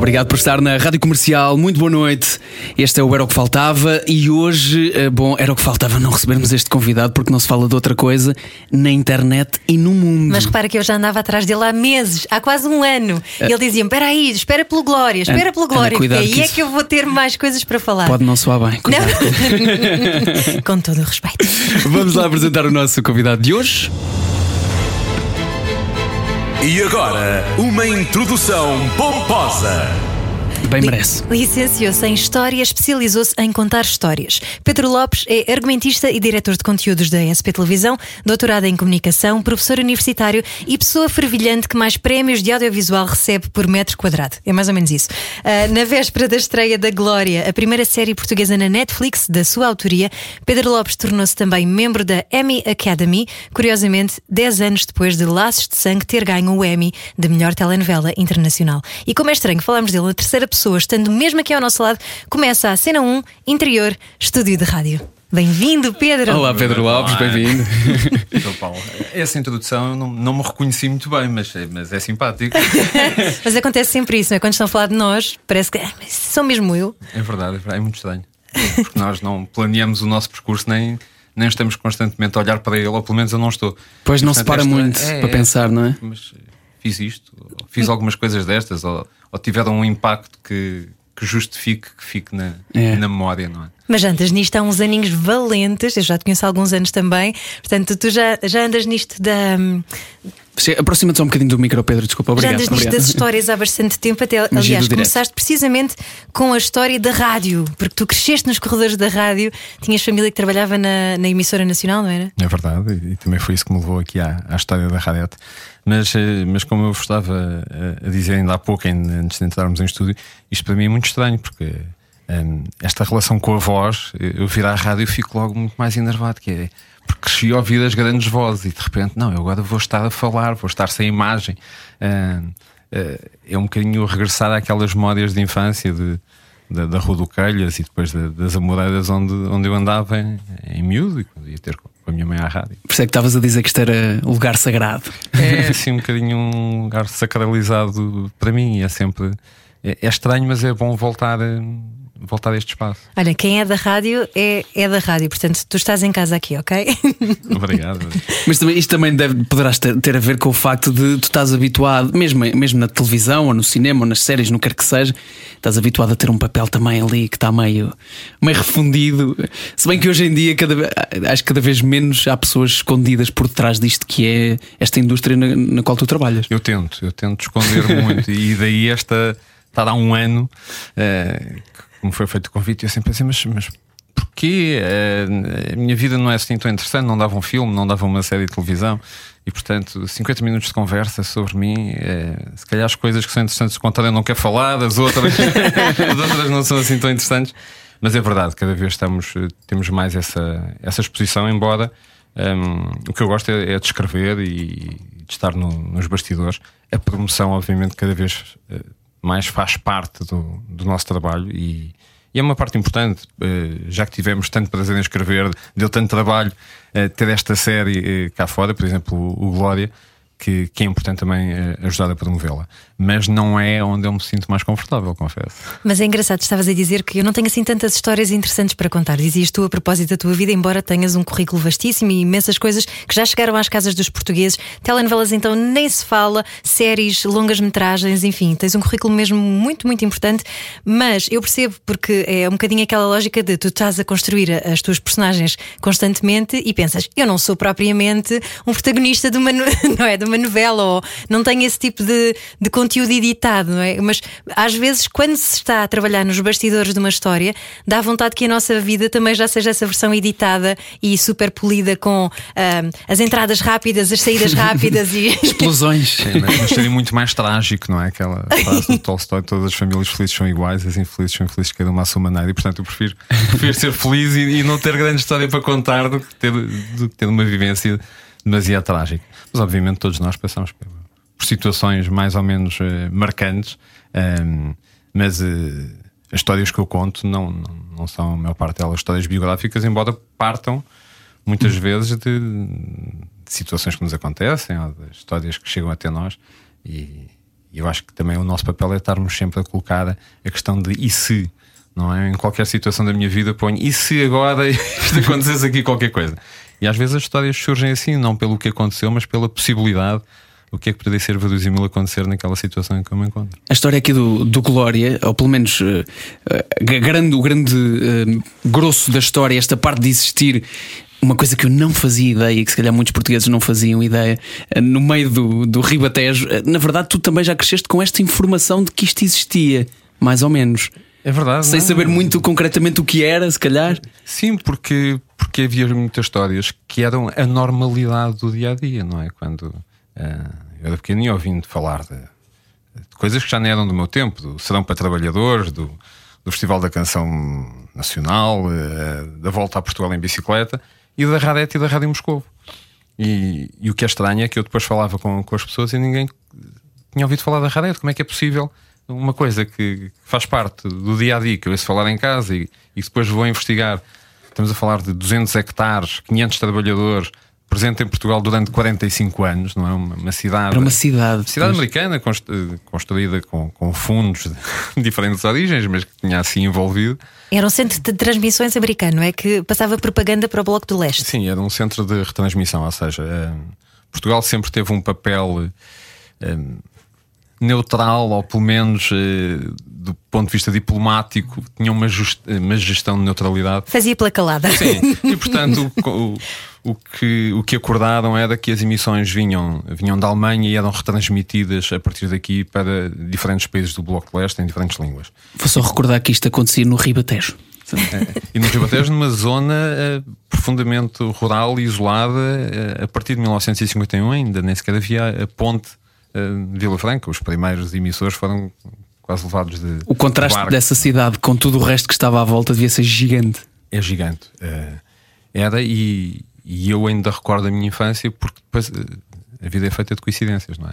Obrigado por estar na Rádio Comercial. Muito boa noite. Este é o Era o que Faltava e hoje, eh, bom, era o que faltava não recebermos este convidado porque não se fala de outra coisa na internet e no mundo. Mas repara que eu já andava atrás dele há meses, há quase um ano. E ele dizia-me: Espera aí, espera pelo Glória, espera Ana, pelo Glória, Ana, aí que é que eu vou ter mais coisas para falar. Pode não soar bem. Não. Com todo o respeito. Vamos lá apresentar o nosso convidado de hoje. E agora, uma introdução pomposa. Bem merece. Licenciou-se em História, especializou-se em contar histórias. Pedro Lopes é argumentista e diretor de conteúdos da SP Televisão, doutorado em Comunicação, professor universitário e pessoa fervilhante que mais prémios de audiovisual recebe por metro quadrado. É mais ou menos isso. Ah, na véspera da estreia da Glória, a primeira série portuguesa na Netflix da sua autoria, Pedro Lopes tornou-se também membro da Emmy Academy, curiosamente 10 anos depois de Laços de Sangue ter ganho o Emmy de melhor telenovela internacional. E como é estranho falarmos dele na terceira pessoa, estando mesmo aqui ao nosso lado, começa a cena 1, interior, estúdio de rádio. Bem-vindo, Pedro! Olá, Pedro Lopes, bem-vindo. Paulo, essa introdução eu não, não me reconheci muito bem, mas, é- mas é simpático. Mas acontece sempre isso, não é? Quando estão a falar de nós, parece que "Ah, sou mesmo eu. É verdade, é, verdade, é muito estranho. Porque nós não planeamos o nosso percurso nem, nem estamos constantemente a olhar para ele, ou pelo menos eu não estou. Pois não se Portanto, para é muito estranho. para pensar, não é? Mas fiz isto, fiz algumas coisas destas, ou, ou tiveram um impacto que, que justifique que fique na, É. na memória, não é? Mas já andas nisto há uns aninhos valentes, eu já te conheço há alguns anos também, portanto, tu já, já andas nisto da. Aproxima-te só um bocadinho do micro, Pedro, desculpa, já obrigado. andas nisto obrigado. das histórias há bastante tempo, até aliás, começaste precisamente com a história da rádio, porque tu cresceste nos corredores da rádio, tinhas família que trabalhava na, na emissora nacional, não era? É verdade, e, e também foi isso que me levou aqui à, à história da Radiate. Mas, eh, mas como eu vos estava a, a dizer ainda há pouco, ainda antes de entrarmos em estúdio, isto para mim é muito estranho, porque hum, esta relação com a voz, eu vir à rádio e fico logo muito mais enervado, que é porque cresci a ouvir as grandes vozes e de repente, não, eu agora vou estar a falar, vou estar sem imagem. Hum, eh, é um bocadinho regressar àquelas memórias de infância de, da, da Rua do Calhas e depois da- das Amoreiras onde, onde eu andava em, em miúdo e ia ter com com a minha mãe à rádio. Por isso é que estavas a dizer que isto era um lugar sagrado. É assim um bocadinho um lugar sacralizado para mim e é sempre. É, é estranho, mas é bom voltar a, voltar a este espaço. Olha, quem é da rádio é, é da rádio, portanto, tu estás em casa aqui, ok? Obrigado. Mas também, isto também deve, poderás ter, ter a ver com o facto de tu estás habituado, mesmo, mesmo na televisão ou no cinema ou nas séries, no que quer que seja, estás habituado a ter um papel também ali que está meio, meio refundido. Se bem que hoje em dia, cada, acho que cada vez menos há pessoas escondidas por detrás disto que é esta indústria na, na qual tu trabalhas. Eu tento, eu tento esconder muito e daí esta estar há um ano eh, me foi feito o convite eu sempre pensei, mas, mas porquê? Eh, a minha vida não é assim tão interessante, não dava um filme, não dava uma série de televisão e portanto 50 minutos de conversa sobre mim, eh, se calhar as coisas que são interessantes de contar eu não quero falar, as outras, as outras não são assim tão interessantes. Mas é verdade, cada vez estamos, eh, temos mais essa, essa exposição, embora hum, o que eu gosto é, é de escrever e de estar no- nos bastidores. A promoção, obviamente, cada vez mais faz parte do, do nosso trabalho e, e é uma parte importante, eh, já que tivemos tanto prazer em escrever, deu tanto trabalho eh, ter esta série eh, cá fora, por exemplo, o Glória. Que, que é importante também eh, ajudar a promovê-la, mas não é onde eu me sinto mais confortável, confesso. Mas é engraçado, estavas a dizer que eu não tenho assim tantas histórias interessantes para contar. Dizias tu a propósito da tua vida, embora tenhas um currículo vastíssimo e imensas coisas que já chegaram às casas dos portugueses. Telenovelas, então, nem se fala, séries, longas metragens, enfim, tens um currículo mesmo muito, muito importante. Mas eu percebo, porque é um bocadinho aquela lógica de tu estás a construir as tuas personagens constantemente e pensas, eu não sou propriamente um protagonista de uma, não é, de uma novela ou não tenho esse tipo de, de conteúdo editado, não é? Mas às vezes, quando se está a trabalhar nos bastidores de uma história, dá vontade que a nossa vida também já seja essa versão editada e super polida com ah, as entradas rápidas, as saídas rápidas e. Explosões. Sim, mas, mas seria muito mais trágico, não é? Aquela frase do Tolstói: todas as famílias felizes são iguais, as infelizes são infelizes cada uma à sua maneira. E portanto, eu prefiro, prefiro ser feliz e, e não ter grande história para contar do que ter, do que ter uma vivência demasiado trágico. Mas obviamente todos nós passamos por, por situações mais ou menos uh, marcantes, um, mas uh, as histórias que eu conto não, não, não, são a maior parte delas histórias biográficas, embora partam muitas uhum. vezes de, de, situações que nos acontecem, ou de histórias que chegam até nós e eu acho que também o nosso papel é estarmos sempre a colocar a questão de e se, não é? Em qualquer situação da minha vida ponho e se agora acontecesse aqui qualquer coisa. E às vezes as histórias surgem assim, não pelo que aconteceu, mas pela possibilidade o que é que poderia ser verosímil acontecer naquela situação em que eu me encontro. A história aqui do, do Glória, ou pelo menos uh, uh, grande, o grande uh, grosso da história, esta parte de existir, uma coisa que eu não fazia ideia e que se calhar muitos portugueses não faziam ideia, no meio do, do Ribatejo, na verdade tu também já cresceste com esta informação de que isto existia, mais ou menos. É verdade. Sem não. saber muito concretamente o que era, se calhar. Sim, porque, porque havia muitas histórias que eram a normalidade do dia a dia, não é? Quando uh, eu era pequeno e ouvindo falar de, de, coisas que já não eram do meu tempo, do Serão para Trabalhadores, do, do Festival da Canção Nacional, uh, da volta a Portugal em bicicleta e da Radete e da Rádio Moscou. E, e, o que é estranho é que eu depois falava com, com as pessoas e ninguém tinha ouvido falar da Radete. Como é que é possível? uma coisa que faz parte do dia a dia, que eu ouço falar em casa e, e depois vou investigar. Estamos a falar de 200 hectares, 500 trabalhadores, presente em Portugal durante 45 anos, não é? Uma, uma cidade. Era uma cidade. Cidade americana construída com, com fundos de diferentes origens, mas que tinha assim envolvido. Era um centro de transmissões americano, é que passava propaganda para o Bloco do Leste. Sim, era um centro de retransmissão, ou seja, eh, Portugal sempre teve um papel. Eh, neutral, ou pelo menos eh, do ponto de vista diplomático, tinha uma, just, uma gestão de neutralidade. Fazia pela calada. Sim, e portanto o, o, que, o que acordaram era que as emissões vinham, vinham da Alemanha e eram retransmitidas a partir daqui para diferentes países do Bloco de Leste em diferentes línguas. Vou só recordar que isto acontecia no Ribatejo. É, e no Ribatejo, numa zona uh, profundamente rural e isolada, uh, a partir de 1951, ainda nem sequer havia a ponte Vila Franca. Os primeiros emissores foram quase levados de. O contraste de dessa cidade com tudo o resto que estava à volta devia ser gigante. É gigante. Uh, era, e, e, eu ainda recordo a minha infância, porque depois uh, a vida é feita de coincidências, não é?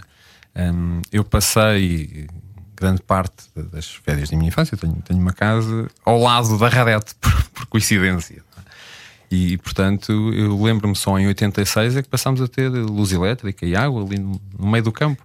Um, eu passei grande parte das férias da minha infância, tenho, tenho uma casa ao lado da Radete, por, por coincidência. E, portanto, eu lembro-me só em 86 é que passámos a ter luz elétrica e água ali no, meio do campo.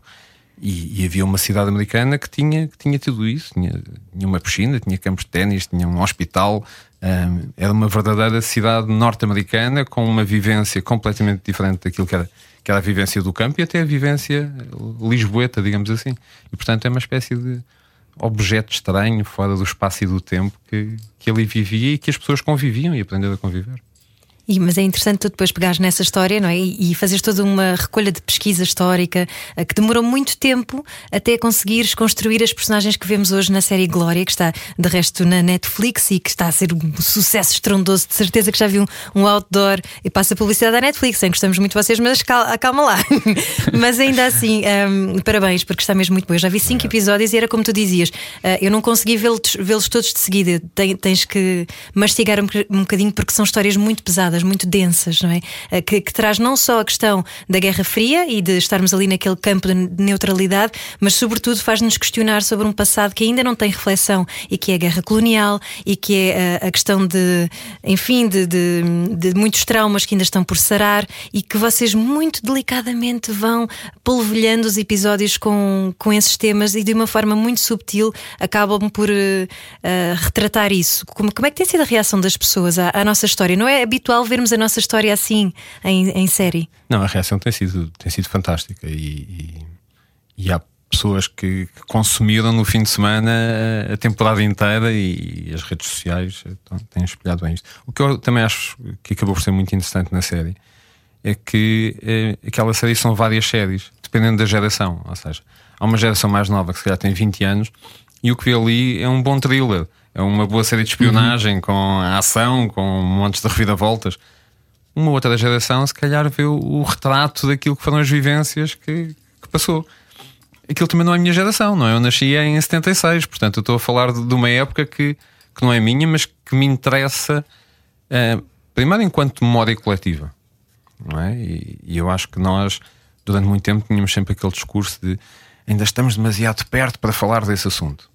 E, e, havia uma cidade americana que tinha, que tinha tudo isso: tinha, tinha uma piscina, tinha campos de ténis, tinha um hospital. Um, era uma verdadeira cidade norte-americana com uma vivência completamente diferente daquilo que era, que era a vivência do campo e até a vivência lisboeta, digamos assim. E portanto é uma espécie de objeto estranho, fora do espaço e do tempo, que, que ali vivia e que as pessoas conviviam e aprenderam a conviver. E, mas é interessante tu depois pegares nessa história não é? e, e fazeres toda uma recolha de pesquisa histórica uh, que demorou muito tempo até conseguires construir as personagens que vemos hoje na série Glória, que está de resto na Netflix e que está a ser um sucesso estrondoso. De certeza que já vi um, um outdoor e passa publicidade da Netflix, em gostamos muito de vocês, mas calma, calma lá. mas ainda assim, um, parabéns, porque está mesmo muito bom. Eu já vi cinco episódios e era como tu dizias, uh, eu não consegui vê-los vê todos de seguida. tens que mastigar um, um bocadinho porque são histórias muito pesadas muito densas, não é? Eh, que, que, traz não só a questão da Guerra Fria e de estarmos ali naquele campo de neutralidade, mas sobretudo faz-nos questionar sobre um passado que ainda não tem reflexão e que é a guerra colonial e que é a, eh, a questão de, enfim, de, de, de, muitos traumas que ainda estão por sarar e que vocês muito delicadamente vão polvilhando os episódios com, com esses temas e de uma forma muito subtil acabam por uh, retratar isso. Como, como é que tem sido a reação das pessoas à, à nossa história? Não é habitual vermos a nossa história assim em, em série? Não, a reação tem sido, tem sido fantástica e, e, e há pessoas que, que, consumiram no fim de semana a temporada inteira e, as redes sociais então, têm espelhado bem isto. O que eu também acho que acabou por ser muito interessante na série é que é, aquela série são várias séries, dependendo da geração. Ou seja, há uma geração mais nova que se calhar tem 20 anos e o que vê ali é um bom thriller é uma boa série de espionagem, uhum. com ação, com montes de reviravoltas. Uma outra geração, se calhar, vê o, retrato daquilo que foram as vivências que, que, passou. Aquilo também não é a minha geração, não é? Eu nasci em 76, portanto, eu estou a falar de, uma época que, que não é minha, mas que me interessa, uh, primeiro, enquanto memória coletiva. não é? E, e eu acho que nós, durante muito tempo, tínhamos sempre aquele discurso de ainda estamos demasiado perto para falar desse assunto.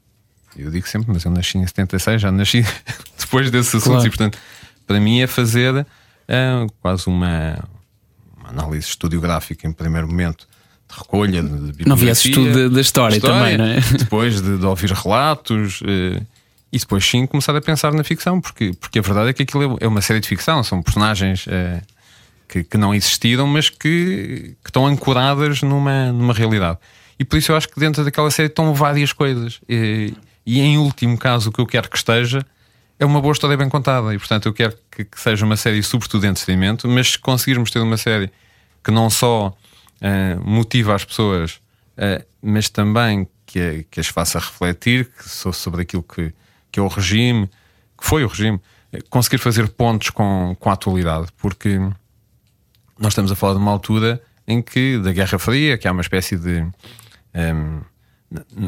Eu digo sempre, mas eu nasci em 76, já nasci depois desses assuntos, Claro. e portanto, para mim é fazer ah, quase uma, uma análise historiográfica em primeiro momento de recolha de, de Não viesses bibliografia, tudo da- da história também, não é? Depois de, de ouvir relatos eh, e depois sim começar a pensar na ficção, porque, porque a verdade é que aquilo é uma série de ficção, são personagens eh, que, que não existiram, mas que, que estão ancoradas numa, numa realidade. E por isso eu acho que dentro daquela série estão várias coisas. E, e em último caso, o que eu quero que esteja é uma boa história bem contada. E portanto eu quero que, que seja uma série, sobretudo de entretenimento, mas se conseguirmos ter uma série que não só eh, motiva as pessoas, eh, mas também que, que as faça refletir sobre aquilo que, que é o regime, que foi o regime, eh, conseguir fazer pontos com, com a atualidade, porque nós estamos a falar de uma altura em que, da Guerra Fria, que há uma espécie de. n-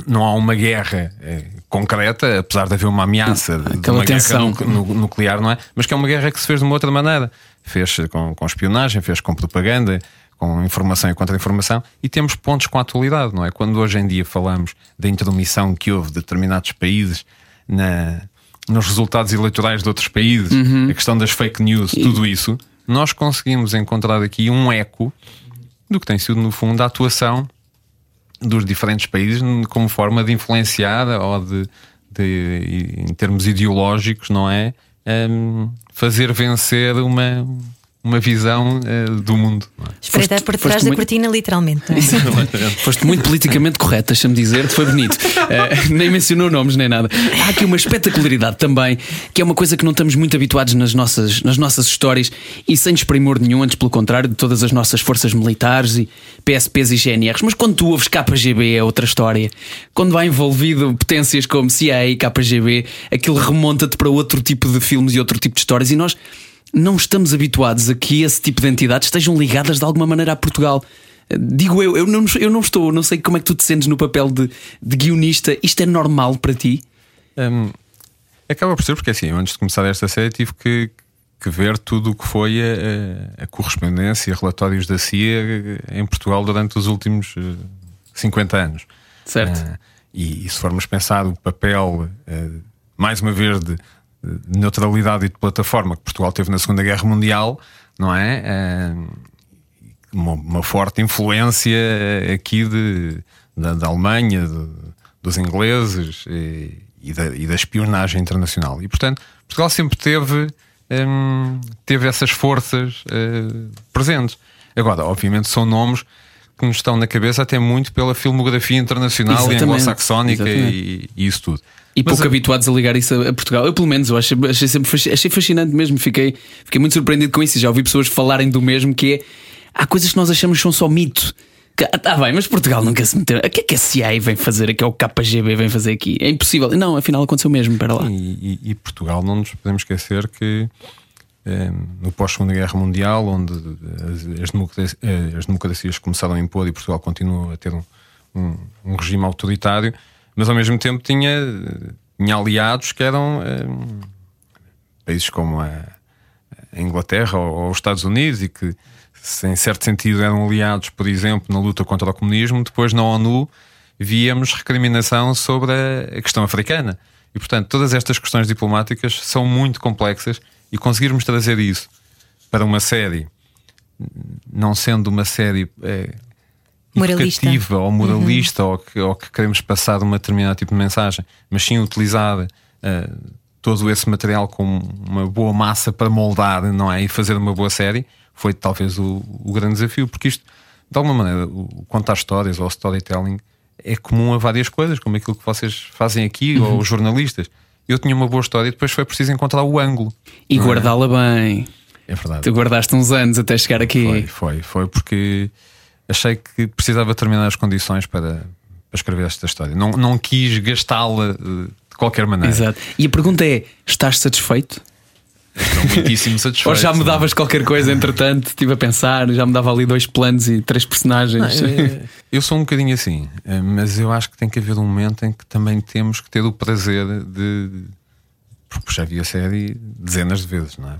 não há uma guerra eh, concreta, apesar de haver uma ameaça de, Aquela uma tensão. guerra nu- nu- nuclear, não é? Mas que é uma guerra que se fez de uma outra maneira. Fez com, com espionagem, fez com propaganda, com informação e contra-informação, e temos pontos com a atualidade, não é? Quando hoje em dia falamos da intromissão que houve de determinados países na, nos resultados eleitorais de outros países, a questão das fake news, tudo isso, nós conseguimos encontrar aqui um eco do que tem sido, no fundo, a atuação dos diferentes países como forma de influenciar ou de, de- em termos ideológicos, não é? Hum, fazer vencer uma, uma visão eh, do mundo. é? Espreitar Foste- por trás da muito- cortina, literalmente. não é? Foste muito politicamente correto, deixa-me dizer, foi bonito. Eh, nem mencionou nomes nem nada. Há aqui uma espetacularidade também, que é uma coisa que não estamos muito habituados nas nossas, nas nossas histórias e sem desprimor nenhum, antes pelo contrário, de todas as nossas forças militares e PSPs e GNRs. Mas quando tu ouves KGB é outra história. Quando vai envolvido potências como CIA e KGB, aquilo remonta-te para outro tipo de filmes e outro tipo de histórias e nós. Não estamos habituados a que esse tipo de entidades estejam ligadas de alguma maneira a Portugal. Digo eu, eu não, eu não estou, não sei como é que tu te sentes no papel de, de guionista. Isto é normal para ti? Hum, acaba por ser, porque assim, antes de começar esta série tive que, que ver tudo o que foi a, a- correspondência e relatórios da CIA em Portugal durante os últimos eh, 50 anos. Certo. Ah, e, e se formos pensar o papel, eh, mais uma vez, de, de neutralidade e de plataforma que Portugal teve na Segunda Guerra Mundial, não é? Ah, uma, uma forte influência eh, aqui de, da, da Alemanha, de- dos ingleses e, e da, e da espionagem internacional. E portanto, Portugal sempre teve, hum, teve essas forças eh, presentes. Agora, obviamente, são nomes que nos estão na cabeça até muito pela filmografia internacional e anglo-saxónica e, e isso tudo. E Mas pouco a- habituados a ligar isso a, Portugal. Eu, pelo menos, eu achei, achei sempre achei fascinante mesmo. Fiquei, fiquei muito surpreendido com isso. Já ouvi pessoas falarem do mesmo, que é há coisas que nós achamos que são só mito. Que, ah, tá bem, mas Portugal nunca se meteu. O que é que a CIA vem fazer aqui? Ou o KGB vem fazer aqui? É impossível. Não, afinal aconteceu mesmo. Espera lá. E, e- e Portugal, não nos podemos esquecer que eh, no pós-Segunda Guerra Mundial, onde as, as democracias, eh, as democracias começaram a impor e Portugal continua a ter um, um- um regime autoritário, mas ao mesmo tempo tinha, tinha aliados que eram eh, países como a, a Inglaterra ou, ou os Estados Unidos e que, se em certo sentido, eram aliados, por exemplo, na luta contra o comunismo, depois na ONU víamos recriminação sobre a, a questão africana. E, portanto, todas estas questões diplomáticas são muito complexas e conseguirmos trazer isso para uma série, não sendo uma série eh, Moralista. ou moralista ou, que, ou que queremos passar uma determinada tipo de mensagem, mas sim utilizar eh, todo esse material como uma boa massa para moldar, não é? E fazer uma boa série foi talvez o, o grande desafio, porque isto, de alguma maneira, o contar histórias ou storytelling é comum a várias coisas, como aquilo que vocês fazem aqui, ou os jornalistas. Eu tinha uma boa história e depois foi preciso encontrar o ângulo. E é? guardá-la bem. É verdade. Tu guardaste uns anos até chegar aqui. Foi, foi, foi porque achei que precisava terminar as condições para, para escrever esta história. Não, não quis gastá-la eh, de qualquer maneira. Exato. E a pergunta é: estás satisfeito? Estou muitíssimo satisfeito. Ou já mudavas qualquer coisa entretanto? Estive a pensar, já me dava ali dois planos e três personagens. Eh, Eu sou um bocadinho assim, eh, mas eu acho que tem que haver um momento em que também temos que ter o prazer de. Porque já vi a série dezenas de vezes, não é?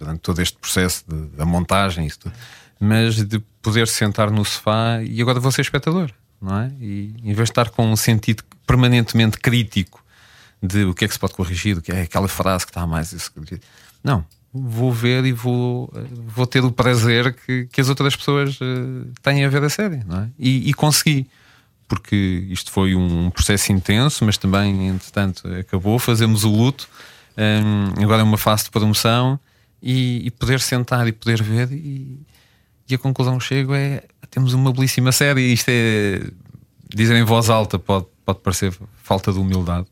durante todo este processo de, da montagem, isso tudo. Mas de poder sentar no sofá e agora vou ser espectador, não é? E em vez de estar com um sentido permanentemente crítico de o que é que se pode corrigir, o que é aquela frase que está mais. Isso, não, vou ver e vou, vou ter o prazer que, que as outras pessoas uh, têm a ver a série, não é? E, e consegui porque isto foi um processo intenso, mas também, entretanto, acabou. Fazemos o luto, um, agora é uma fase de promoção e, e, poder sentar e poder ver. E, e a conclusão que chego é: temos uma belíssima série. Isto é dizer em voz alta, pode, pode parecer falta de humildade,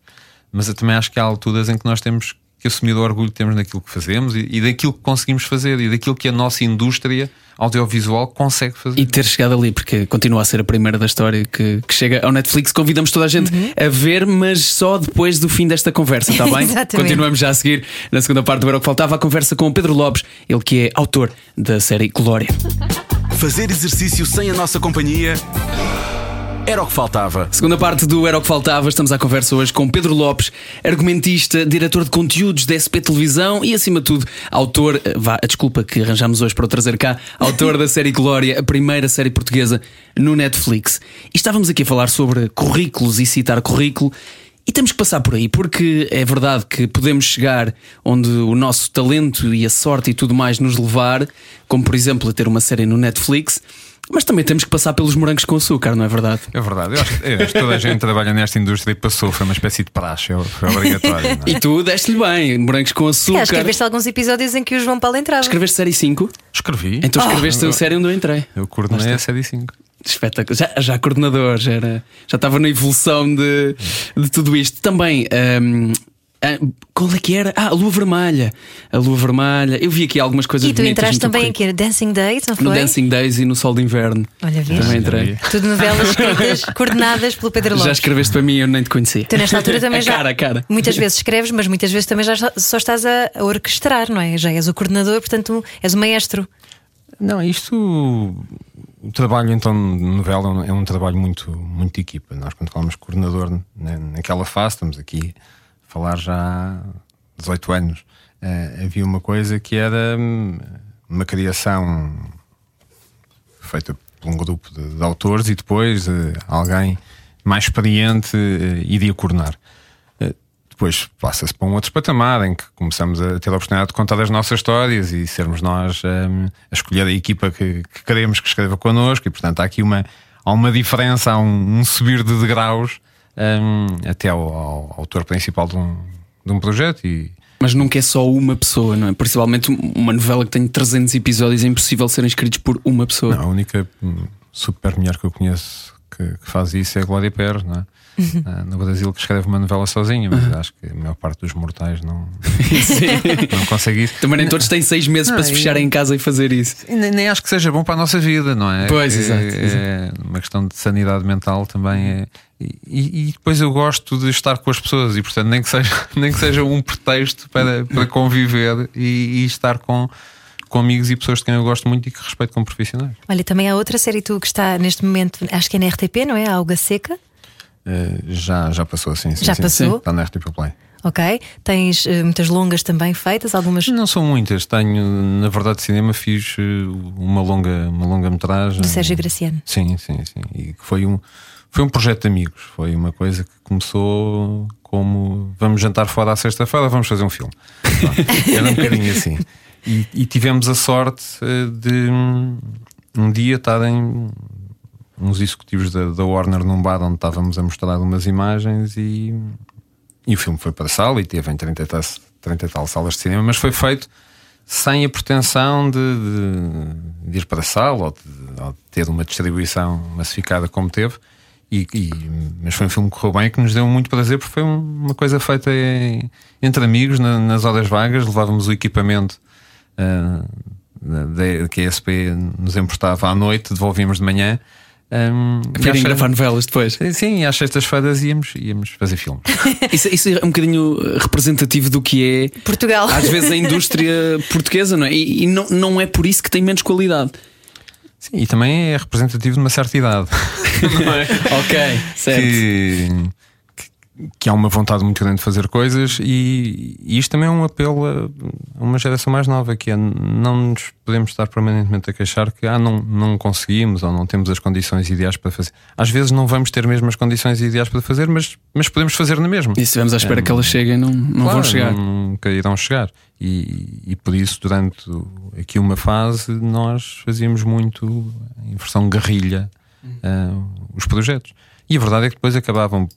mas eu também acho que há alturas em que nós temos que assumir o orgulho que temos naquilo que fazemos e, e, daquilo que conseguimos fazer e daquilo que a nossa indústria audiovisual consegue fazer. E ter chegado ali, porque continua a ser a primeira da história que, que chega ao Netflix. Convidamos toda a gente uhum. a ver, mas só depois do fim desta conversa, está bem? Continuamos já a seguir na segunda parte do Era o que Faltava a conversa com o Pedro Lopes, ele que é autor da série Glória. Fazer exercício sem a nossa companhia era o que faltava. Segunda parte do Era o que faltava, estamos à conversa hoje com Pedro Lopes, argumentista, diretor de conteúdos da SP Televisão e, acima de tudo, autor, eh, vá, a desculpa que arranjamos hoje para o trazer cá, autor da série Glória, a primeira série portuguesa no Netflix. E estávamos aqui a falar sobre currículos e citar currículo. E temos que passar por aí, porque é verdade que podemos chegar onde o nosso talento e a sorte e tudo mais nos levar, como por exemplo a ter uma série no Netflix. Mas também temos que passar pelos morangos com açúcar, não é verdade? É verdade. Eu acho, eu acho que toda a gente trabalha nesta indústria e passou, foi uma espécie de praxe, foi obrigatório. É? E tu deste-lhe bem, morangos com açúcar. É, escreveste alguns episódios em que o João Paulo entrava. Escreveste série 5? Escrevi. Então escreveste oh, a série onde eu entrei. Eu coordenei a série 5. Espetáculo. Já, já coordenador, já, era, já estava na evolução de, de tudo isto. Também. Um, ah, qual é que era? Ah, a lua vermelha. A lua vermelha. Eu vi aqui algumas coisas E tu entraste também aqui no Dancing Days, não foi? No Dancing Days e no Sol de Inverno. Olha, vês? Também entrei. Tudo novelas escritas, coordenadas pelo Pedro Lopes. Já escreveste para mim, eu nem te conhecia. Tu nesta altura também a já. Cara, a cara. Muitas vezes escreves, mas muitas vezes também já só estás a orquestrar, não é? Já és o coordenador, portanto és o maestro. Não, isto. O trabalho, então, de novela é um trabalho muito, muito de equipa. Nós, quando falamos coordenador naquela fase, estamos aqui falar já há 18 anos, uh, havia uma coisa que era hum, uma criação feita por um grupo de, de autores e depois uh, alguém mais experiente uh, iria coordenar. depois passa-se para um outro patamar em que começamos a ter a oportunidade de contar as nossas histórias e sermos nós um, a escolher a equipa que, que, queremos que escreva connosco, e portanto há aqui uma, há uma diferença, há um, um subir de degraus um, até ao, ao, autor principal de um, de um projeto. E... Mas nunca é só uma pessoa, não é? Principalmente uma novela que tem 300 episódios, é impossível serem escritos por uma pessoa. Não, a única hum, super mulher que eu conheço que, que faz isso é a Glória Pérez, não é? Uhum. no Brasil que escreve uma novela sozinha, mas uhum. acho que a maior parte dos mortais não, não consegue isso. Também nem todos têm seis meses não, para se fecharem em casa e fazer isso. Nem, nem, acho que seja bom para a nossa vida, não é? Pois, é, exato, é, é uma questão de sanidade mental também é. E, e, depois eu gosto de estar com as pessoas e portanto nem que seja, nem que seja um pretexto para, para conviver e, e estar com com amigos e pessoas de quem eu gosto muito e que respeito como profissionais. Olha, também há outra série tu que está neste momento, acho que é na RTP, não é? A Alga Seca. Uh, já, já passou, sim. sim já sim, passou? Sim, está na RTP Play. Ok. Tens uh, muitas longas também feitas? Algumas? Não são muitas. Tenho, na verdade, de cinema fiz uh, uma longa, uma longa metragem. Do Sérgio Graciano. Sim, sim, sim. E foi um, foi um projeto de amigos. Foi uma coisa que começou como vamos jantar fora à sexta-feira, vamos fazer um filme. Era um bocadinho assim. E, e tivemos a sorte de um, um dia estarem uns executivos da, da, Warner num bar onde estávamos a mostrar umas imagens e, e o filme foi para a sala e teve em 30 e, tal, 30 e tal salas de cinema, mas foi feito sem a pretensão de, de, de ir para a sala ou de, ou de, ter uma distribuição massificada como teve. E, e, mas foi um filme que correu bem que nos deu muito prazer porque foi uma coisa feita em, entre amigos na, nas horas vagas. Levávamos o equipamento uh, que a ESP nos emprestava à noite, devolvíamos de manhã um, Virem gravar novelas depois. Sim, às sextas-feiras íamos, íamos fazer filme. isso, isso, é um bocadinho representativo do que é Portugal. Às vezes a indústria portuguesa, não é? E, e, não, não é por isso que tem menos qualidade. Sim, e também é representativo de uma certa idade. não é? ok, certo. Que, que há uma vontade muito grande de fazer coisas e, e isto também é um apelo a, uma geração mais nova que é não nos podemos estar permanentemente a queixar que ah, não, não conseguimos ou não temos as condições ideais para fazer. Às vezes não vamos ter mesmo as condições ideais para fazer, mas, mas podemos fazer na mesma. E se estivermos à espera é, que elas cheguem, não, não claro, vão chegar. Nunca irão chegar. E, e por isso, durante aqui uma fase, nós fazíamos muito em versão guerrilha uh, os projetos. E a verdade é que depois acabavam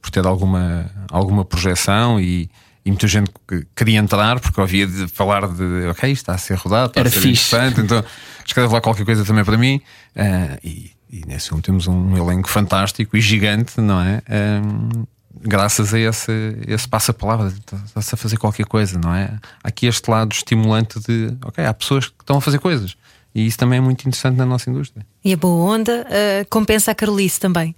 por ter alguma, alguma projeção e, e muita gente que queria entrar porque ouvia de falar de ok, está a ser rodado, está Era a ser fixe. interessante, então escreve lá qualquer coisa também para mim. Uh, e, e nesse filme temos um elenco fantástico e gigante, não é? Um, graças a esse, esse passa-palavra, está-se a fazer qualquer coisa, não é? Há aqui este lado estimulante de ok, há pessoas que estão a fazer coisas. E isso também é muito interessante na nossa indústria. E a boa onda uh, compensa a Carolice também.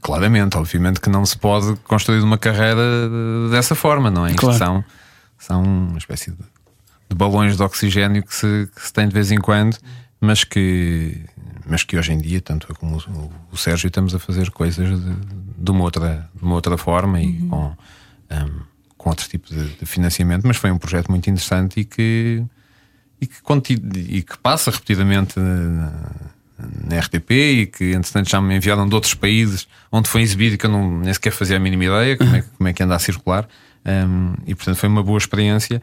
Claramente, obviamente que não se pode construir uma carreira dessa forma, não é? Claro. São, são uma espécie de, de balões de oxigênio que se, que se, tem de vez em quando, mas que, mas que hoje em dia, tanto eu como o, o Sérgio, estamos a fazer coisas de, de, uma, outra, de uma outra forma e uhum. com, um, com outro tipo de, de, financiamento, mas foi um projeto muito interessante e que, e que, e que passa repetidamente. Na, RTP e que entretanto já me enviaram de outros países onde foi exibido e que eu não, nem sequer fazia a mínima ideia como é, como é que anda a circular. Um, e portanto foi uma boa experiência.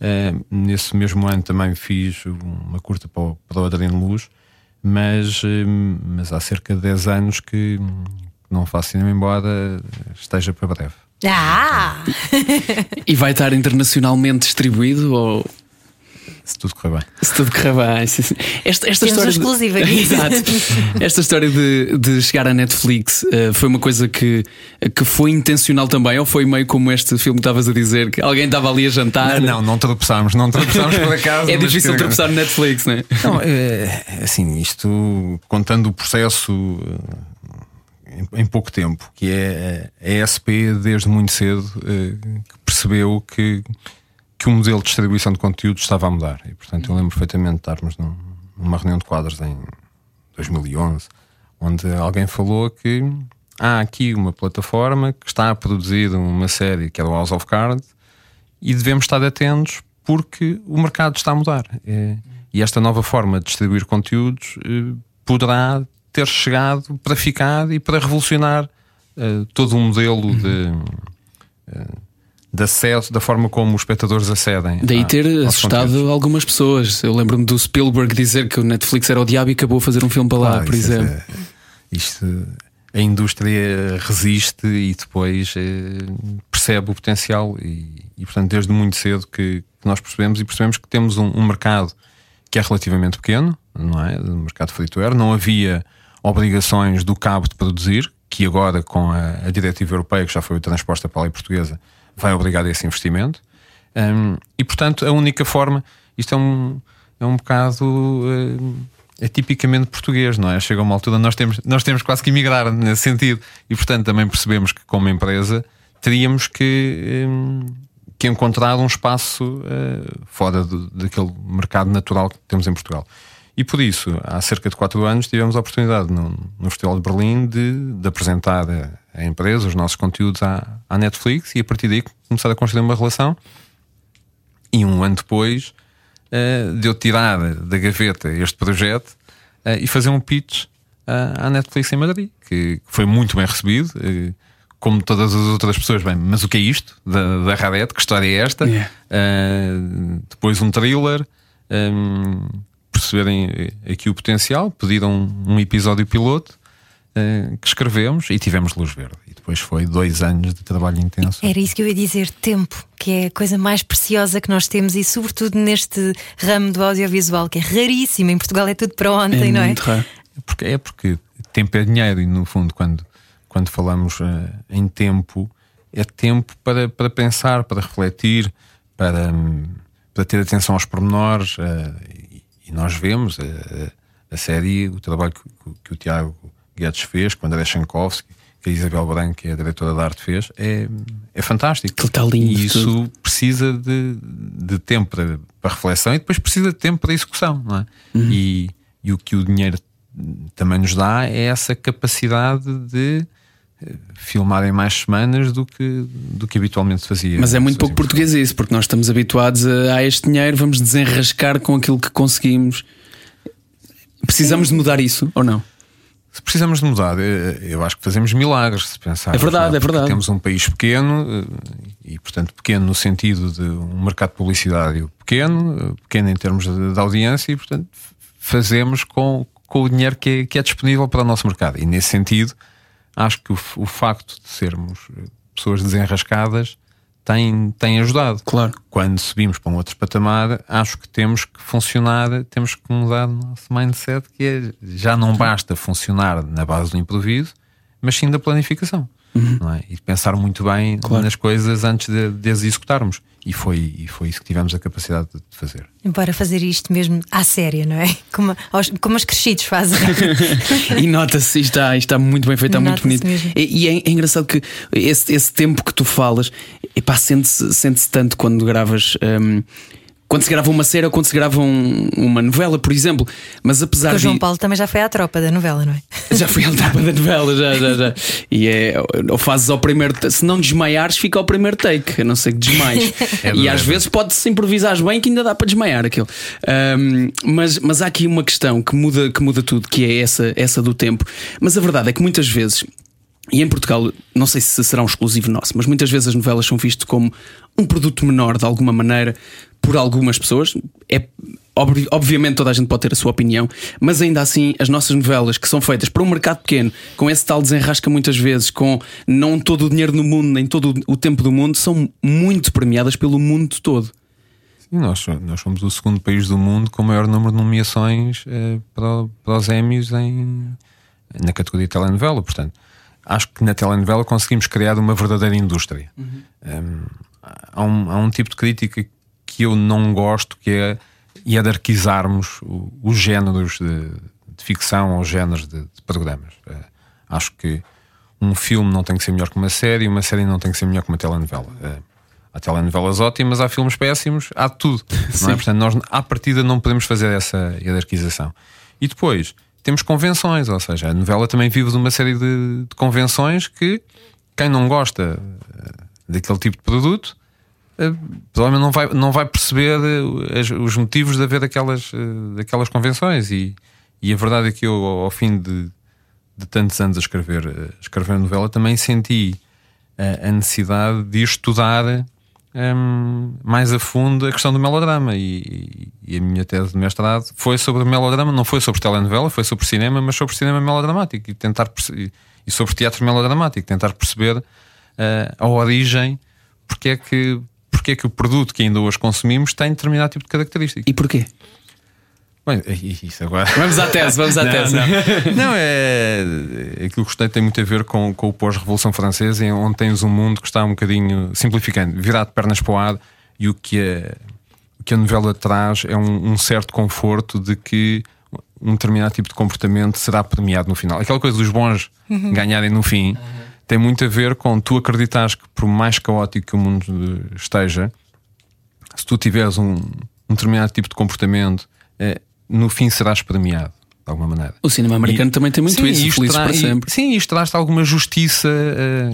Um, nesse mesmo ano também fiz uma curta para o, para o Adriano Luz mas, um, mas há cerca de 10 anos que não faço cinema embora esteja para breve. Ah! e vai estar internacionalmente distribuído ou se tudo correr bem. Se tudo correr bem. Esta, esta história. exclusiva de... Exato. Esta história de, de chegar à Netflix uh, foi uma coisa que, que foi intencional também, ou foi meio como este filme que estavas a dizer, que alguém estava ali a jantar? Não, não, não tropeçámos, não tropeçámos por acaso. é difícil que... tropeçar no Netflix, não é? Não, é, assim, isto contando o processo em, em pouco tempo, que é a ESP desde muito cedo eh, que percebeu que que o modelo de distribuição de conteúdo estava a mudar. E, portanto, eu lembro perfeitamente de estarmos num, numa reunião de quadros em 2011, onde alguém falou que há aqui uma plataforma que está a produzir uma série que é o House of Cards e devemos estar atentos porque o mercado está a mudar. E esta nova forma de distribuir conteúdos eh, poderá ter chegado para ficar e para revolucionar eh, todo o modelo de eh, de acesso, da forma como os espectadores acedem. Daí ter assustado conteúdos. algumas pessoas. Eu lembro-me do Spielberg dizer que o Netflix era o diabo e acabou a fazer um filme para lá, por exemplo. É, isto, a indústria resiste e depois é, percebe o potencial, e, e, portanto, desde muito cedo que, que, nós percebemos e percebemos que temos um, um, mercado que é relativamente pequeno, não é? O mercado free-to-air, não havia obrigações do cabo de produzir, que agora, com a, a diretiva europeia, que já foi transposta para a lei portuguesa, vai obrigar a esse investimento. Um, e portanto, a única forma, isto é um, é um bocado. Uh, é tipicamente português, não é? Chega uma altura, nós temos, nós temos quase que emigrar nesse sentido. E portanto, também percebemos que, como empresa, teríamos que, um, que encontrar um espaço uh, fora do, daquele mercado natural que temos em Portugal. E por isso, há cerca de 4 anos, tivemos a oportunidade no, no Festival de Berlim de, de apresentar a, a, empresa, os nossos conteúdos à, à, Netflix e a partir daí começar a construir uma relação. E um ano depois uh, de eu tirar da gaveta este projeto uh, e fazer um pitch uh, à Netflix em Madrid, que foi muito bem recebido. Como todas as outras pessoas, bem, mas o que é isto da, da? Que história é esta? Yeah. depois um thriller. Um, perceberem aqui o potencial, pediram um episódio piloto que escrevemos e tivemos luz verde. E depois foi dois anos de trabalho intenso. Era isso que eu ia dizer, tempo, que é a coisa mais preciosa que nós temos e, sobretudo, neste ramo do audiovisual, que é raríssimo. Em Portugal é tudo para ontem, é não é? Raro. Porque, é porque tempo é dinheiro, e no fundo, quando, quando falamos uh, em tempo, é tempo para, para pensar, para refletir, para, um, para ter atenção aos pormenores. Uh, e nós vemos a, a, série, o trabalho que, que, o Tiago Guedes fez, quando era Shankowski, que a Isabel Branco, que é a diretora de arte, fez, é, é fantástico. Que está lindo. E isso tudo. precisa de, de tempo para, para, reflexão e depois precisa de tempo para execução. Não é? Uhum. E, e o que o dinheiro também nos dá é essa capacidade de filmar em mais semanas do que, do que habitualmente se fazia. Mas é muito pouco português isso, porque nós estamos habituados a, a este dinheiro, vamos desenrascar com aquilo que conseguimos. Precisamos de mudar isso ou não? Se precisamos de mudar, eh, eu acho que fazemos milagres se pensar. É verdade, é verdade. Temos um país pequeno eh, e, portanto, pequeno no sentido de um mercado de publicidade pequeno, eh, pequeno em termos de, de audiência e, portanto, fazemos com, com o dinheiro que é, que é disponível para o nosso mercado. E, nesse sentido, acho que o, o facto de sermos eh, pessoas desenrascadas tem, tem ajudado. Claro. Quando subimos para um outro patamar, acho que temos que funcionar, temos que mudar o nosso mindset, que é já não basta funcionar na base do improviso, mas sim da planificação. Não é? E pensar muito bem Claro. nas coisas antes de, de as executarmos. E foi, e foi isso que tivemos a capacidade de fazer. Embora fazer isto mesmo à séria, não é? Como, aos- como os crescidos fazem. E nota-se, isto está, está muito bem feito, está muito bonito. mesmo. E, e é, é engraçado que esse, esse tempo que tu falas, epá, sente-se sente tanto quando gravas. hum, quando se grava uma série ou quando se grava um- uma novela, por exemplo. Mas apesar Porque o de. João Paulo também já foi à tropa da novela, não é? Já fui à etapa da novela, já, já, já. E é, ou fazes ao primeiro. Se não desmaiares, fica ao primeiro take, a não ser que desmaies. É e às vezes pode-se improvisar bem que ainda dá para desmaiar aquilo. Ahm, mas, mas há aqui uma questão que muda, que muda tudo, que é essa, essa do tempo. Mas a verdade é que muitas vezes. E em Portugal, não sei se será um exclusivo nosso, mas muitas vezes as novelas são vistas como um produto menor de alguma maneira por algumas pessoas. É obvi- obviamente toda a gente pode ter a sua opinião, mas ainda assim as nossas novelas que são feitas para um mercado pequeno, com esse tal desenrasca muitas vezes, com não todo o dinheiro no mundo, nem todo o tempo do mundo, são muito premiadas pelo mundo todo. Nós, nós somos o segundo país do mundo com o maior número de nomeações eh, para, para os Emmys em, na categoria telenovela. Portanto, acho que na telenovela conseguimos criar uma verdadeira indústria. Um, há, um, há um tipo de crítica que eu não gosto, que é hierarquizarmos o- os géneros de, de ficção ou géneros de, de programas. Eh, acho que um filme não tem que ser melhor que uma série, uma série não tem que ser melhor que uma telenovela. Eh, Há telenovelas ótimas, há filmes péssimos, há tudo. Não é? Portanto, nós à partida não podemos fazer essa hierarquização. E depois temos convenções, ou seja, a novela também vive de uma série de, de convenções que quem não gosta eh, daquele tipo de produto eh, provavelmente não vai, não vai perceber eh, as- os motivos de haver aquelas, aquelas convenções. E, e a verdade é que eu, ao fim de, de tantos anos a escrever, a escrever novela, também senti a, a necessidade de estudar hum, mais a fundo a questão do melodrama. E, e a minha tese de mestrado foi sobre melodrama, não foi sobre telenovela, foi sobre cinema, mas sobre cinema melodramático e tentar e sobre teatro melodramático, tentar perceber eh, a origem, porque é que. Porque é que o produto que ainda hoje consumimos tem determinado tipo de características? E porquê? Bem, isso agora. Vamos à tese, vamos à Não, tese. não. Não, é. Aquilo que gostei tem muito a ver com, com o pós-revolução francesa, onde tens um mundo que está um bocadinho, simplificando, virado de pernas para o ar, e o que a, o que a novela traz é um, um certo conforto de que um determinado tipo de comportamento será premiado no final. Aquela coisa dos bons ganharem no fim tem muito a ver com tu acreditares que, por mais caótico que o mundo eh, esteja, se tu tiveres um, um determinado tipo de comportamento, eh, no fim serás premiado, de alguma maneira. O cinema americano E- também tem muito Sim, isso, isto felizes tra- para e- sempre. Sim, isto traz alguma justiça eh,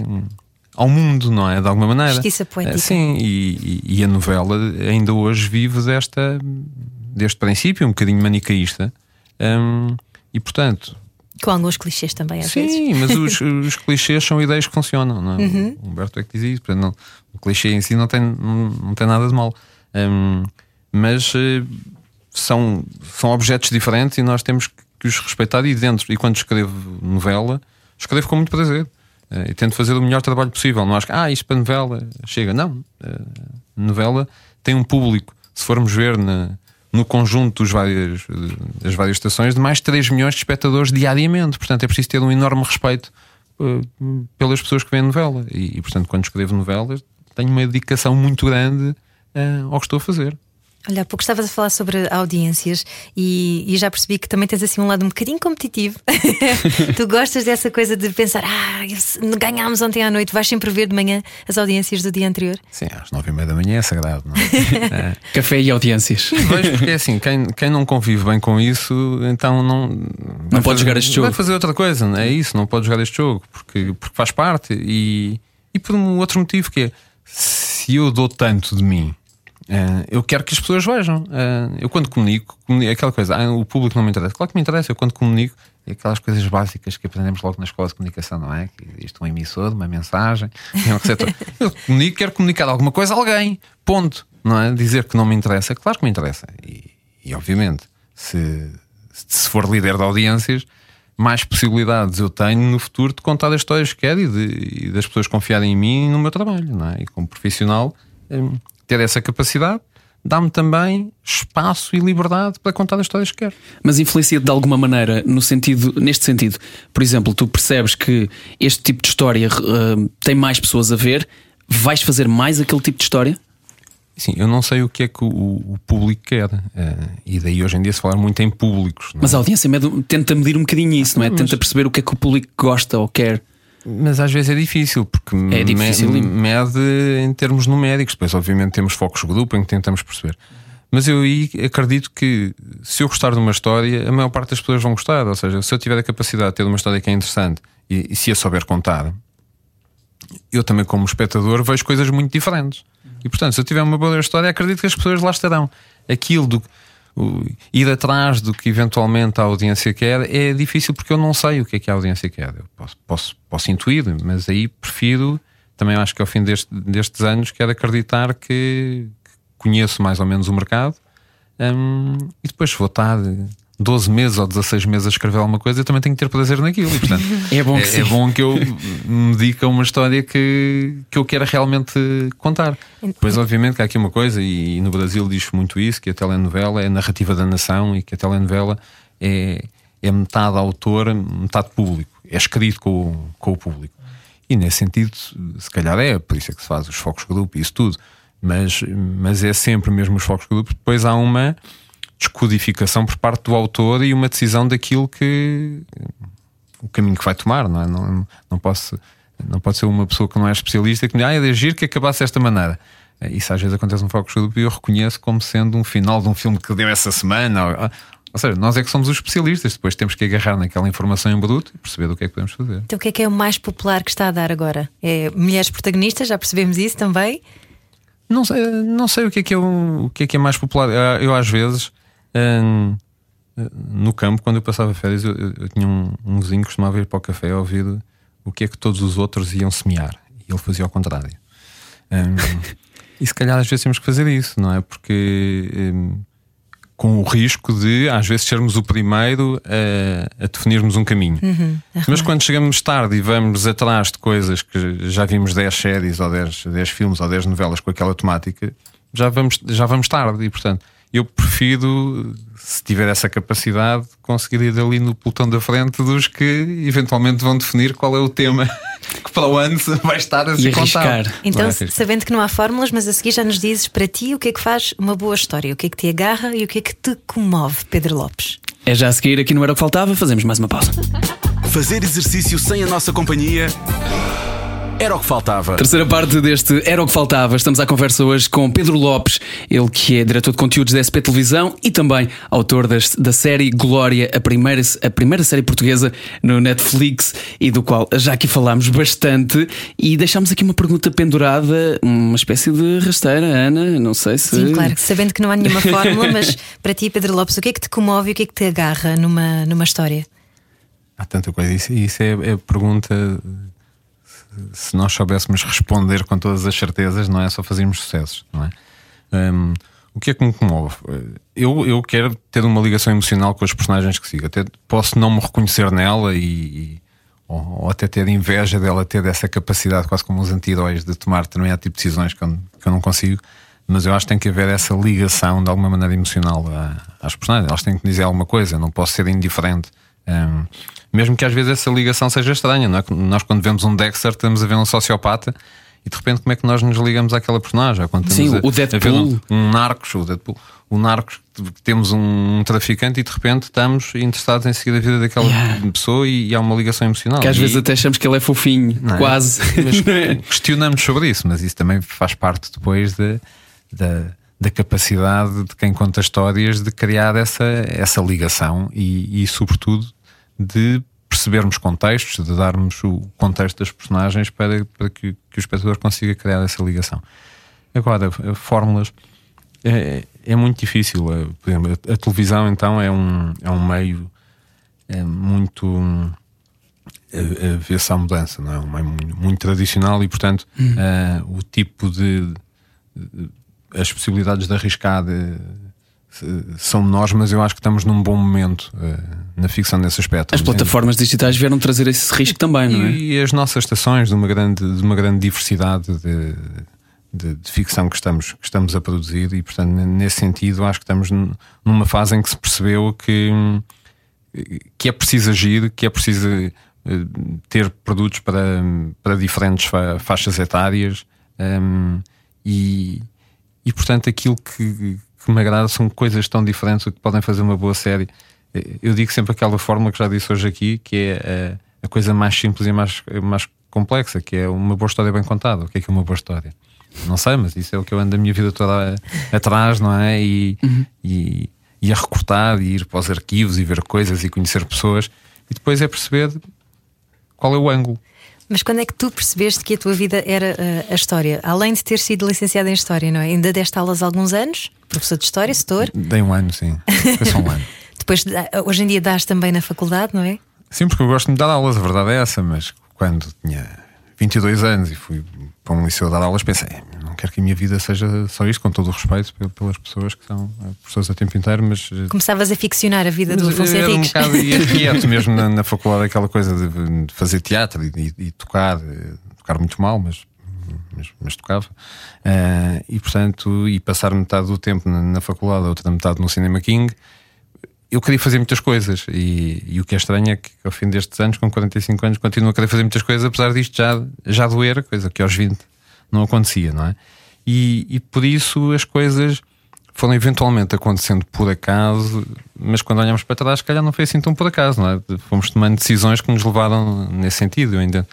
ao mundo, não é? De alguma maneira. Justiça poética. Eh, sim, e, e- e a novela ainda hoje vive desta, deste princípio, um bocadinho manicaísta. Hum, e portanto, Com alguns clichês também, às vezes. Sim, mas os, os clichês são ideias que funcionam, não é? Uhum. O Humberto é que diz isso. portanto, não- o clichê em si não tem, não, não tem nada de mal. Hum, mas eh, são, são objetos diferentes e nós temos que, os respeitar. E dentro, e quando escrevo novela, escrevo com muito prazer. Eh, e tento fazer o melhor trabalho possível. Não acho que, ah, isto para novela chega. Não. Eh, novela tem um público. Se formos ver na, no conjunto dos várias, das várias estações, de mais de 3 milhões de espectadores diariamente. Portanto, é preciso ter um enorme respeito eh, pelas pessoas que veem novela. E, e, portanto, quando escrevo novelas, tenho uma dedicação muito grande ao que estou a fazer. Olha, há pouco estavas a falar sobre audiências e, e, já percebi que também tens assim um lado um bocadinho competitivo. tu gostas dessa coisa de pensar, ah, ganhámos ontem à noite, vais sempre ver de manhã as audiências do dia anterior? Sim, às nove e meia da manhã é sagrado, não é? é. Café e audiências. Vejo porque é assim, quem, quem não convive bem com isso, então não. Não pode jogar este jogo. Vai fazer outra coisa, é isso, não pode jogar este jogo, porque, porque faz parte e, e por um outro motivo que é se eu dou tanto de mim Uh, eu quero que as pessoas vejam. Uh, eu, quando comunico, comunico, aquela coisa, ah, o público não me interessa. Claro que me interessa. Eu, quando comunico, é aquelas coisas básicas que aprendemos logo na escola de comunicação, não é? Que existe um emissor, uma mensagem, um receptor. eu comunico, quero comunicar alguma coisa a alguém. Ponto. Não é? Dizer que não me interessa, claro que me interessa. E, e obviamente, se, se for líder de audiências, mais possibilidades eu tenho no futuro de contar as histórias que quero e, de, e das pessoas confiarem em mim e no meu trabalho, não é? E como profissional. Hum, ter essa capacidade dá-me também espaço e liberdade para contar as histórias que quero. Mas influencia de alguma maneira no sentido, neste sentido, por exemplo, tu percebes que este tipo de história uh, tem mais pessoas a ver, vais fazer mais aquele tipo de história? Sim, eu não sei o que é que o, o público quer. Uh, e daí hoje em dia se falar muito em públicos. Mas a audiência tenta medir um bocadinho isso, não é? Tenta perceber o que é que o público gosta ou quer. Mas às vezes é difícil, porque é difícil. mede em termos numéricos. Depois, obviamente, temos focos de grupo em que tentamos perceber. Mas eu aí acredito que se eu gostar de uma história, a maior parte das pessoas vão gostar. Ou seja, se eu tiver a capacidade de ter uma história que é interessante e, e se a souber contar, eu também, como espectador, vejo coisas muito diferentes. E portanto, se eu tiver uma boa história, acredito que as pessoas lá estarão. Aquilo do ir atrás do que eventualmente a audiência quer é difícil porque eu não sei o que é que a audiência quer. Eu posso, posso, posso intuir, mas aí prefiro, também acho que ao fim deste, destes anos, quero acreditar que, conheço mais ou menos o mercado um, e depois vou 12 meses ou 16 meses a escrever alguma coisa, eu também tenho que ter prazer naquilo. E, portanto, é, bom que, é, é, bom que eu me dedique a uma história que, que eu quero realmente contar. Pois, obviamente, que há aqui uma coisa, e, e no Brasil diz muito isso: que a telenovela é a narrativa da nação e que a telenovela é, é metade autor, metade público, é escrito com, com o público. E nesse sentido, se calhar é, por isso é que se faz os focos grupo e isso tudo, mas, mas é sempre mesmo os focos grupo. Depois há uma descodificação por parte do autor e uma decisão daquilo que o caminho que vai tomar, não é? Não, não, posso, não pode ser uma pessoa que não é especialista que me ah, é de agir que acabasse desta maneira. Isso às vezes acontece no Focus Group e eu reconheço como sendo um final de um filme que deu essa semana. Ou, ou seja, nós é que somos os especialistas, depois temos que agarrar naquela informação em bruto e perceber do que é que podemos fazer. Então o que é que é o mais popular que está a dar agora? É mulheres protagonistas, já percebemos isso também? Não sei, não sei o que é que é, o, o que é, que é mais popular. Eu às vezes no campo, quando eu passava férias, eu, eu, eu tinha um, um vizinho que costumava ir para o café a ouvir o que é que todos os outros iam semear. E ele fazia ao contrário. Um, e se calhar às vezes temos que fazer isso, não é? Porque um, com o risco de às vezes sermos o primeiro a, a definirmos um caminho. Uhum, Mas quando chegamos tarde e vamos atrás de coisas que já vimos 10 séries ou 10, 10 filmes ou 10 novelas com aquela temática, já vamos, já vamos tarde e portanto eu prefiro, se tiver essa capacidade, conseguir ir ali no pelotão da frente dos que eventualmente vão definir qual é o tema que para o ano vai estar a se contar. Então, sabendo que não há fórmulas, mas a seguir já nos dizes para ti o que é que faz uma boa história, o que é que te agarra e o que é que te comove, Pedro Lopes. É já a seguir, aqui no Era o que Faltava, fazemos mais uma pausa. Fazer exercício sem a nossa companhia era o que faltava. Terceira parte deste Era o que faltava. Estamos à conversa hoje com Pedro Lopes, ele que é diretor de conteúdos da SP Televisão e também autor das, da série Glória, a primeira, a primeira série portuguesa no Netflix e do qual já aqui falámos bastante. E deixámos aqui uma pergunta pendurada, uma espécie de rasteira, Ana. Não sei se. Sim, claro, sabendo que não há nenhuma fórmula, mas para ti, Pedro Lopes, o que é que te comove e o que é que te agarra numa, numa história? Há tanta coisa. Isso, isso é, é a pergunta se nós soubéssemos responder com todas as certezas, não é só fazermos sucessos, não é? Um, o que é que me comove? Eu, eu quero ter uma ligação emocional com os personagens que sigo. Até posso não me reconhecer nela e, e ou, ou, até ter inveja dela ter essa capacidade, quase como os anti-heróis, de tomar determinado tipo de decisões que eu, que eu, não consigo. Mas eu acho que tem que haver essa ligação de alguma maneira emocional às personagens. Elas têm que dizer alguma coisa, não posso ser indiferente. Um, mesmo que às vezes essa ligação seja estranha, não é? Nós, quando vemos um Dexter, estamos a ver um sociopata e de repente como é que nós nos ligamos àquela personagem? Quando Sim, estamos o a- Deadpool. a um, um Narcos, o Deadpool, o Narcos, temos um traficante e de repente estamos interessados em seguir a vida daquela Yeah. pessoa e, e há uma ligação emocional. Que às E- vezes até achamos que ele é fofinho, é? quase. Mas é? questionamos sobre isso, mas isso também faz parte depois de- da, da capacidade de quem conta histórias de criar essa, essa ligação e, e, sobretudo, de percebermos contextos, de darmos o contexto das personagens para, para que, que o espectador consiga criar essa ligação. Agora, eh, fórmulas é, é muito difícil. Eh, exemplo, a, televisão, então, é um, é um meio é muito a, a ver-se à mudança, não é? Um meio muito, muito tradicional e, portanto, eh, o tipo de, de- as possibilidades de arriscar de- são menores, mas eu acho que estamos num bom momento eh, na ficção nesse aspecto. As plataformas digitais vieram trazer esse risco também, não é? E as nossas estações de uma grande, de uma grande diversidade de, de- de ficção que estamos, que estamos a produzir, e portanto, nesse sentido, acho que estamos num- numa fase em que se percebeu que, que é preciso agir, que é preciso eh, ter produtos para, para diferentes fa- faixas etárias hum, e, e portanto aquilo que, que me agrada são coisas tão diferentes que podem fazer uma boa série. Eu digo sempre aquela fórmula que já disse hoje aqui, que é a, a coisa mais simples e mais, mais complexa, que é uma boa história bem contada. O que é que é uma boa história? Não sei, mas isso é o que eu ando a minha vida toda atrás, não é? E, e, e a recortar e ir para os arquivos e ver coisas e conhecer pessoas e depois é perceber qual é o ângulo. Mas quando é que tu percebeste que a tua vida era uh, a história? Além de ter sido licenciada em História, não é? Ainda deste aulas há alguns anos, professor de História, setor. Dei um ano, sim. Foi só um ano. Depois, hoje em dia, dás também na faculdade, não é? Sim, porque eu gosto de dar aulas, a verdade é essa, mas quando tinha 22 anos e fui para um liceu dar aulas, pensei, quero que a minha vida seja só isto, com todo o respeito pe- pelas pessoas que são eh, professores a tempo inteiro, mas. eh, Começava a ficcionar a vida do Afonso era um Henriques. bocado inquieto mesmo na, na faculdade, aquela coisa de, fazer teatro e, e- tocar, eh, tocar muito mal, mas, mas, mas tocava. Eh, e portanto, e passar metade do tempo na, na faculdade, a outra metade no Cinema King. Eu queria fazer muitas coisas e, e o que é estranho é que ao fim destes anos, com 45 anos, continuo a querer fazer muitas coisas, apesar disto já, já doer, coisa que aos 20 não acontecia, não é? E, e por isso as coisas foram eventualmente acontecendo por acaso, mas quando olhamos para trás, se calhar não foi assim tão por acaso, não é? Fomos tomando decisões que nos levaram nesse sentido. Eu ainda,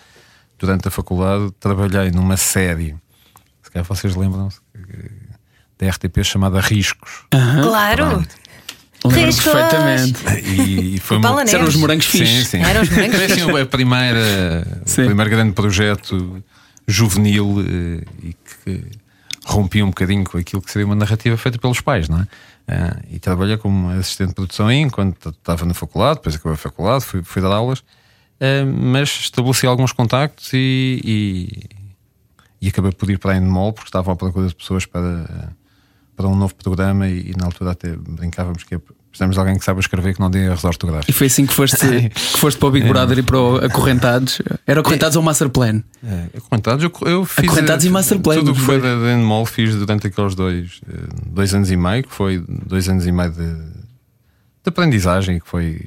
durante a faculdade, trabalhei numa série, se calhar vocês lembram-se, da RTP chamada Riscos. Claro! Pronto. Riscos! perfeitamente. E, e foi Isso eram os morangos Sim, fixos. sim. Eram os morangos Foi assim, a primeira, o Sim. primeiro grande projeto juvenil eh, e que rompia um bocadinho com aquilo que seria uma narrativa feita pelos pais, não é? Ah, e trabalhei como assistente de produção aí enquanto estava na faculdade, depois acabei a faculdade, fui, fui dar aulas, ah, mas estabeleci alguns contactos e, e, e acabei por ir para a Endemol porque estavam à procura de pessoas para, para um novo programa e, e na altura até brincávamos que precisamos de alguém que saiba escrever que não dê erros E ortográficos. foi assim que foste, que foste para o Big Brother e para o Acorrentados. Era Acorrentados ou Master Plan? É, acorrentados, eu, eu fiz Acorrentados eh, e Masterplan, Tudo o que foi da Endemol fiz durante aqueles dois, eh, dois anos e meio, que foi dois anos e meio de, de aprendizagem e que foi,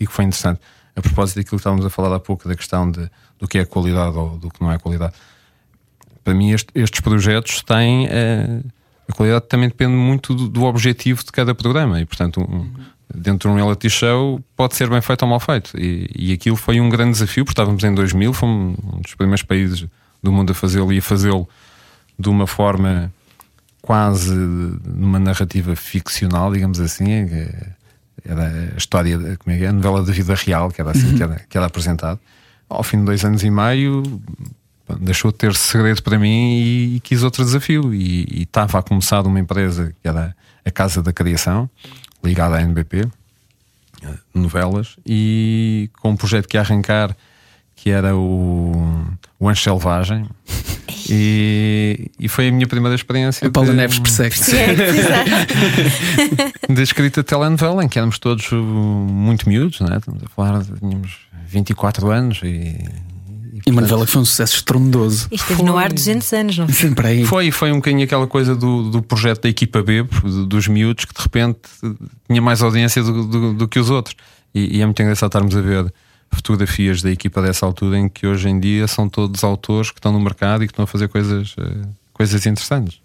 e que foi interessante. A propósito daquilo que estávamos a falar há pouco, da questão de, do que é qualidade ou do que não é qualidade. Para mim, este- estes projetos têm. eh, a qualidade também depende muito do, do objetivo de cada programa e, portanto, um- dentro de um reality show pode ser bem feito ou mal feito. E, e aquilo foi um grande desafio, porque estávamos em 2000, fomos um dos primeiros países do mundo a fazê-lo e a fazê-lo de uma forma quase numa narrativa ficcional, digamos assim. eh, Era a história, como é que é? A novela da vida real, que era assim que, era, que era apresentado. Ao fim de dois anos e meio, deixou de ter segredo para mim e, e quis outro desafio. E, estava a começar uma empresa que era a Casa da Criação, ligada à NBP, eh, novelas, e com um projeto que ia arrancar que era o, o Anjo Selvagem. E, e foi a minha primeira experiência A Paula de, Neves persegue de escrita de telenovela, em que éramos todos uh, muito miúdos, né? estamos a falar, tínhamos 24 anos e, E uma novela que foi um sucesso estrondoso. Isto esteve no ar 200 anos, não foi? Sempre aí. Foi, foi um bocadinho aquela coisa do, do projeto da equipa B, do- dos miúdos, que de repente tinha mais audiência do, do- do que os outros. E, e é muito engraçado estarmos a ver fotografias da equipa dessa altura em que hoje em dia são todos autores que estão no mercado e que estão a fazer coisas, uh, coisas interessantes.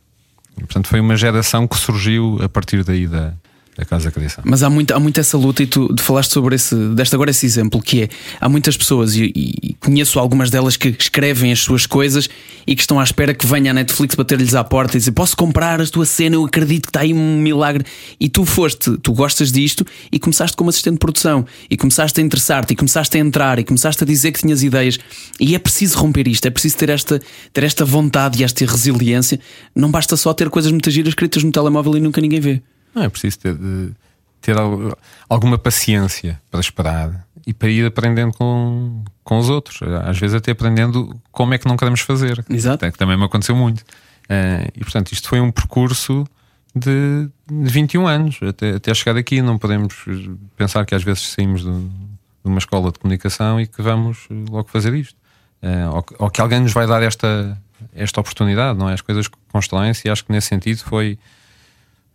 E, portanto, foi uma geração que surgiu a partir daí da, a Casa Criação. Mas há muito, há muito essa luta, e tu falaste sobre esse, deste agora esse exemplo, que é há muitas pessoas, e, e, conheço algumas delas que escrevem as suas coisas e que estão à espera que venha a Netflix bater-lhes à porta e dizer: Posso comprar a tua cena? Eu acredito que está aí um milagre. E tu foste, tu gostas disto e começaste como assistente de produção e começaste a interessar-te e começaste a entrar e começaste a dizer que tinhas ideias. E é preciso romper isto, é preciso ter esta, ter esta vontade e esta resiliência. Não basta só ter coisas muito giras escritas no telemóvel e nunca ninguém vê. Não, é preciso ter, ter alguma paciência para esperar e para ir aprendendo com, com os outros. Às vezes, até aprendendo como é que não queremos fazer. Exato. Que também me aconteceu muito. Uh, e portanto, isto foi um percurso de, de 21 anos até, até chegar aqui. Não podemos pensar que às vezes saímos de, de uma escola de comunicação e que vamos logo fazer isto. Uh, ou, ou, que alguém nos vai dar esta, esta oportunidade, não é? As coisas constroem-se e acho que nesse sentido foi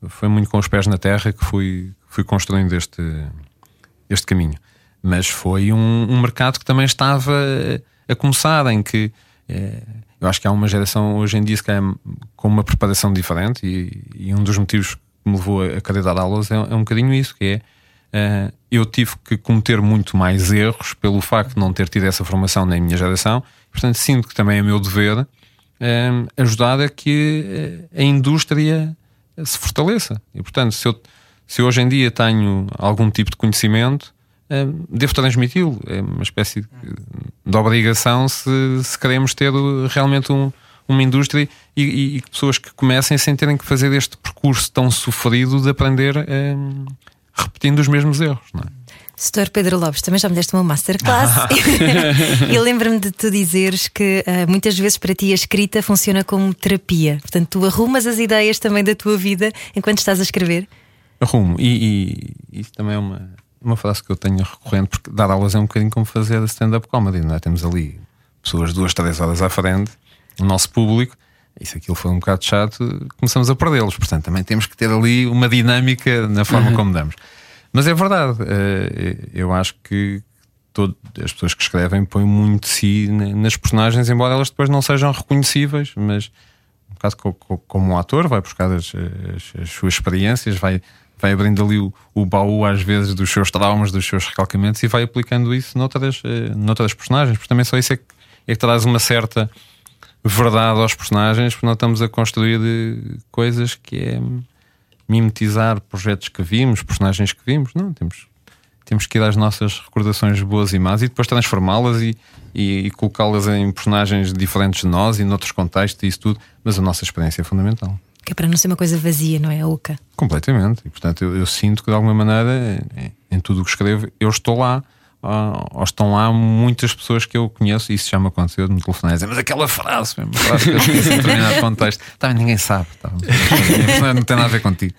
foi muito com os pés na terra que fui, fui construindo este, este caminho. Mas foi um, um mercado que também estava a começar, em que é, eu acho que há uma geração hoje em dia que é com uma preparação diferente, e, e, um dos motivos que me levou a querer dar aulas é, é um bocadinho isso, que é uh, eu tive que cometer muito mais erros pelo facto de não ter tido essa formação na minha geração, portanto sinto que também é meu dever ajudar a que a indústria se fortaleça. E portanto, se eu, se eu hoje em dia tenho algum tipo de conhecimento, eh, devo transmiti-lo. É uma espécie de, obrigação se, se, queremos ter realmente um, uma indústria e, e, e, pessoas que comecem sem terem que fazer este percurso tão sofrido de aprender eh, repetindo os mesmos erros. Não é? Setor Pedro Lopes, também já me deste uma masterclass. e lembro-me de tu dizeres que uh, muitas vezes para ti a escrita funciona como terapia. Portanto, tu arrumas as ideias também da tua vida enquanto estás a escrever. Arrumo, e, e isso também é uma, uma frase que eu tenho recorrente, porque dar aulas é um bocadinho como fazer stand-up comedy, não é? Temos ali pessoas duas, três horas à frente, o nosso público, e se aquilo for um bocado chato, começamos a perdê-los. Portanto, também temos que ter ali uma dinâmica na forma uhum. como damos. Mas é verdade, eh, eu acho que todo, as pessoas que escrevem põem muito de si nas personagens, embora elas depois não sejam reconhecíveis, mas um bocado como um ator, vai buscar as, as, as suas experiências, vai, vai abrindo ali o, o, baú às vezes dos seus traumas, dos seus recalcamentos e vai aplicando isso noutras, eh, noutras personagens, porque também só isso é que, é que traz uma certa verdade aos personagens, porque nós estamos a construir eh, coisas que é mimetizar projetos que vimos, personagens que vimos. Não, temos, temos que ir às nossas recordações boas e más e depois transformá-las e, e, e colocá-las em personagens diferentes de nós e noutros contextos e isso tudo. Mas a nossa experiência é fundamental. Que é para não ser uma coisa vazia, não é? Oca. Completamente. E portanto eu, eu sinto que de alguma maneira, em, em tudo o que escrevo, eu estou lá ou, ou estão lá muitas pessoas que eu conheço, e isso já me aconteceu de me telefonar dizer, mas aquela frase, mesmo, frase que eu em determinado contexto, tá, ninguém sabe, tá, não tem nada a ver contigo.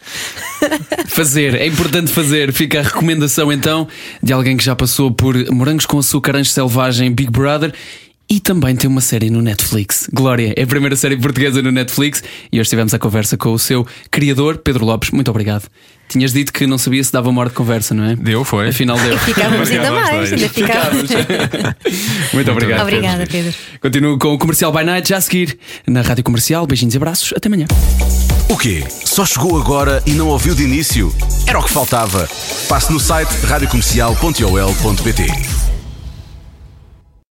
Fazer, é importante fazer. Fica a recomendação então de alguém que já passou por Morangos com Açúcar, Anjo Selvagem, Big Brother. E também tem uma série no Netflix. Glória, é a primeira série portuguesa no Netflix. E hoje tivemos a conversa com o seu criador, Pedro Lopes. Muito obrigado. Tinhas dito que não sabia se dava uma hora de conversa, não é? Deu, foi. Afinal deu. Ficávamos ainda mais, ainda ficávamos. Muito obrigado. Obrigada, Pedro. Continuo com o Comercial by Night já a seguir na Rádio Comercial. Beijinhos e abraços. Até amanhã. O quê? Só chegou agora e não ouviu de início? Era o que faltava. Passe no site radiocomercial.ol.pt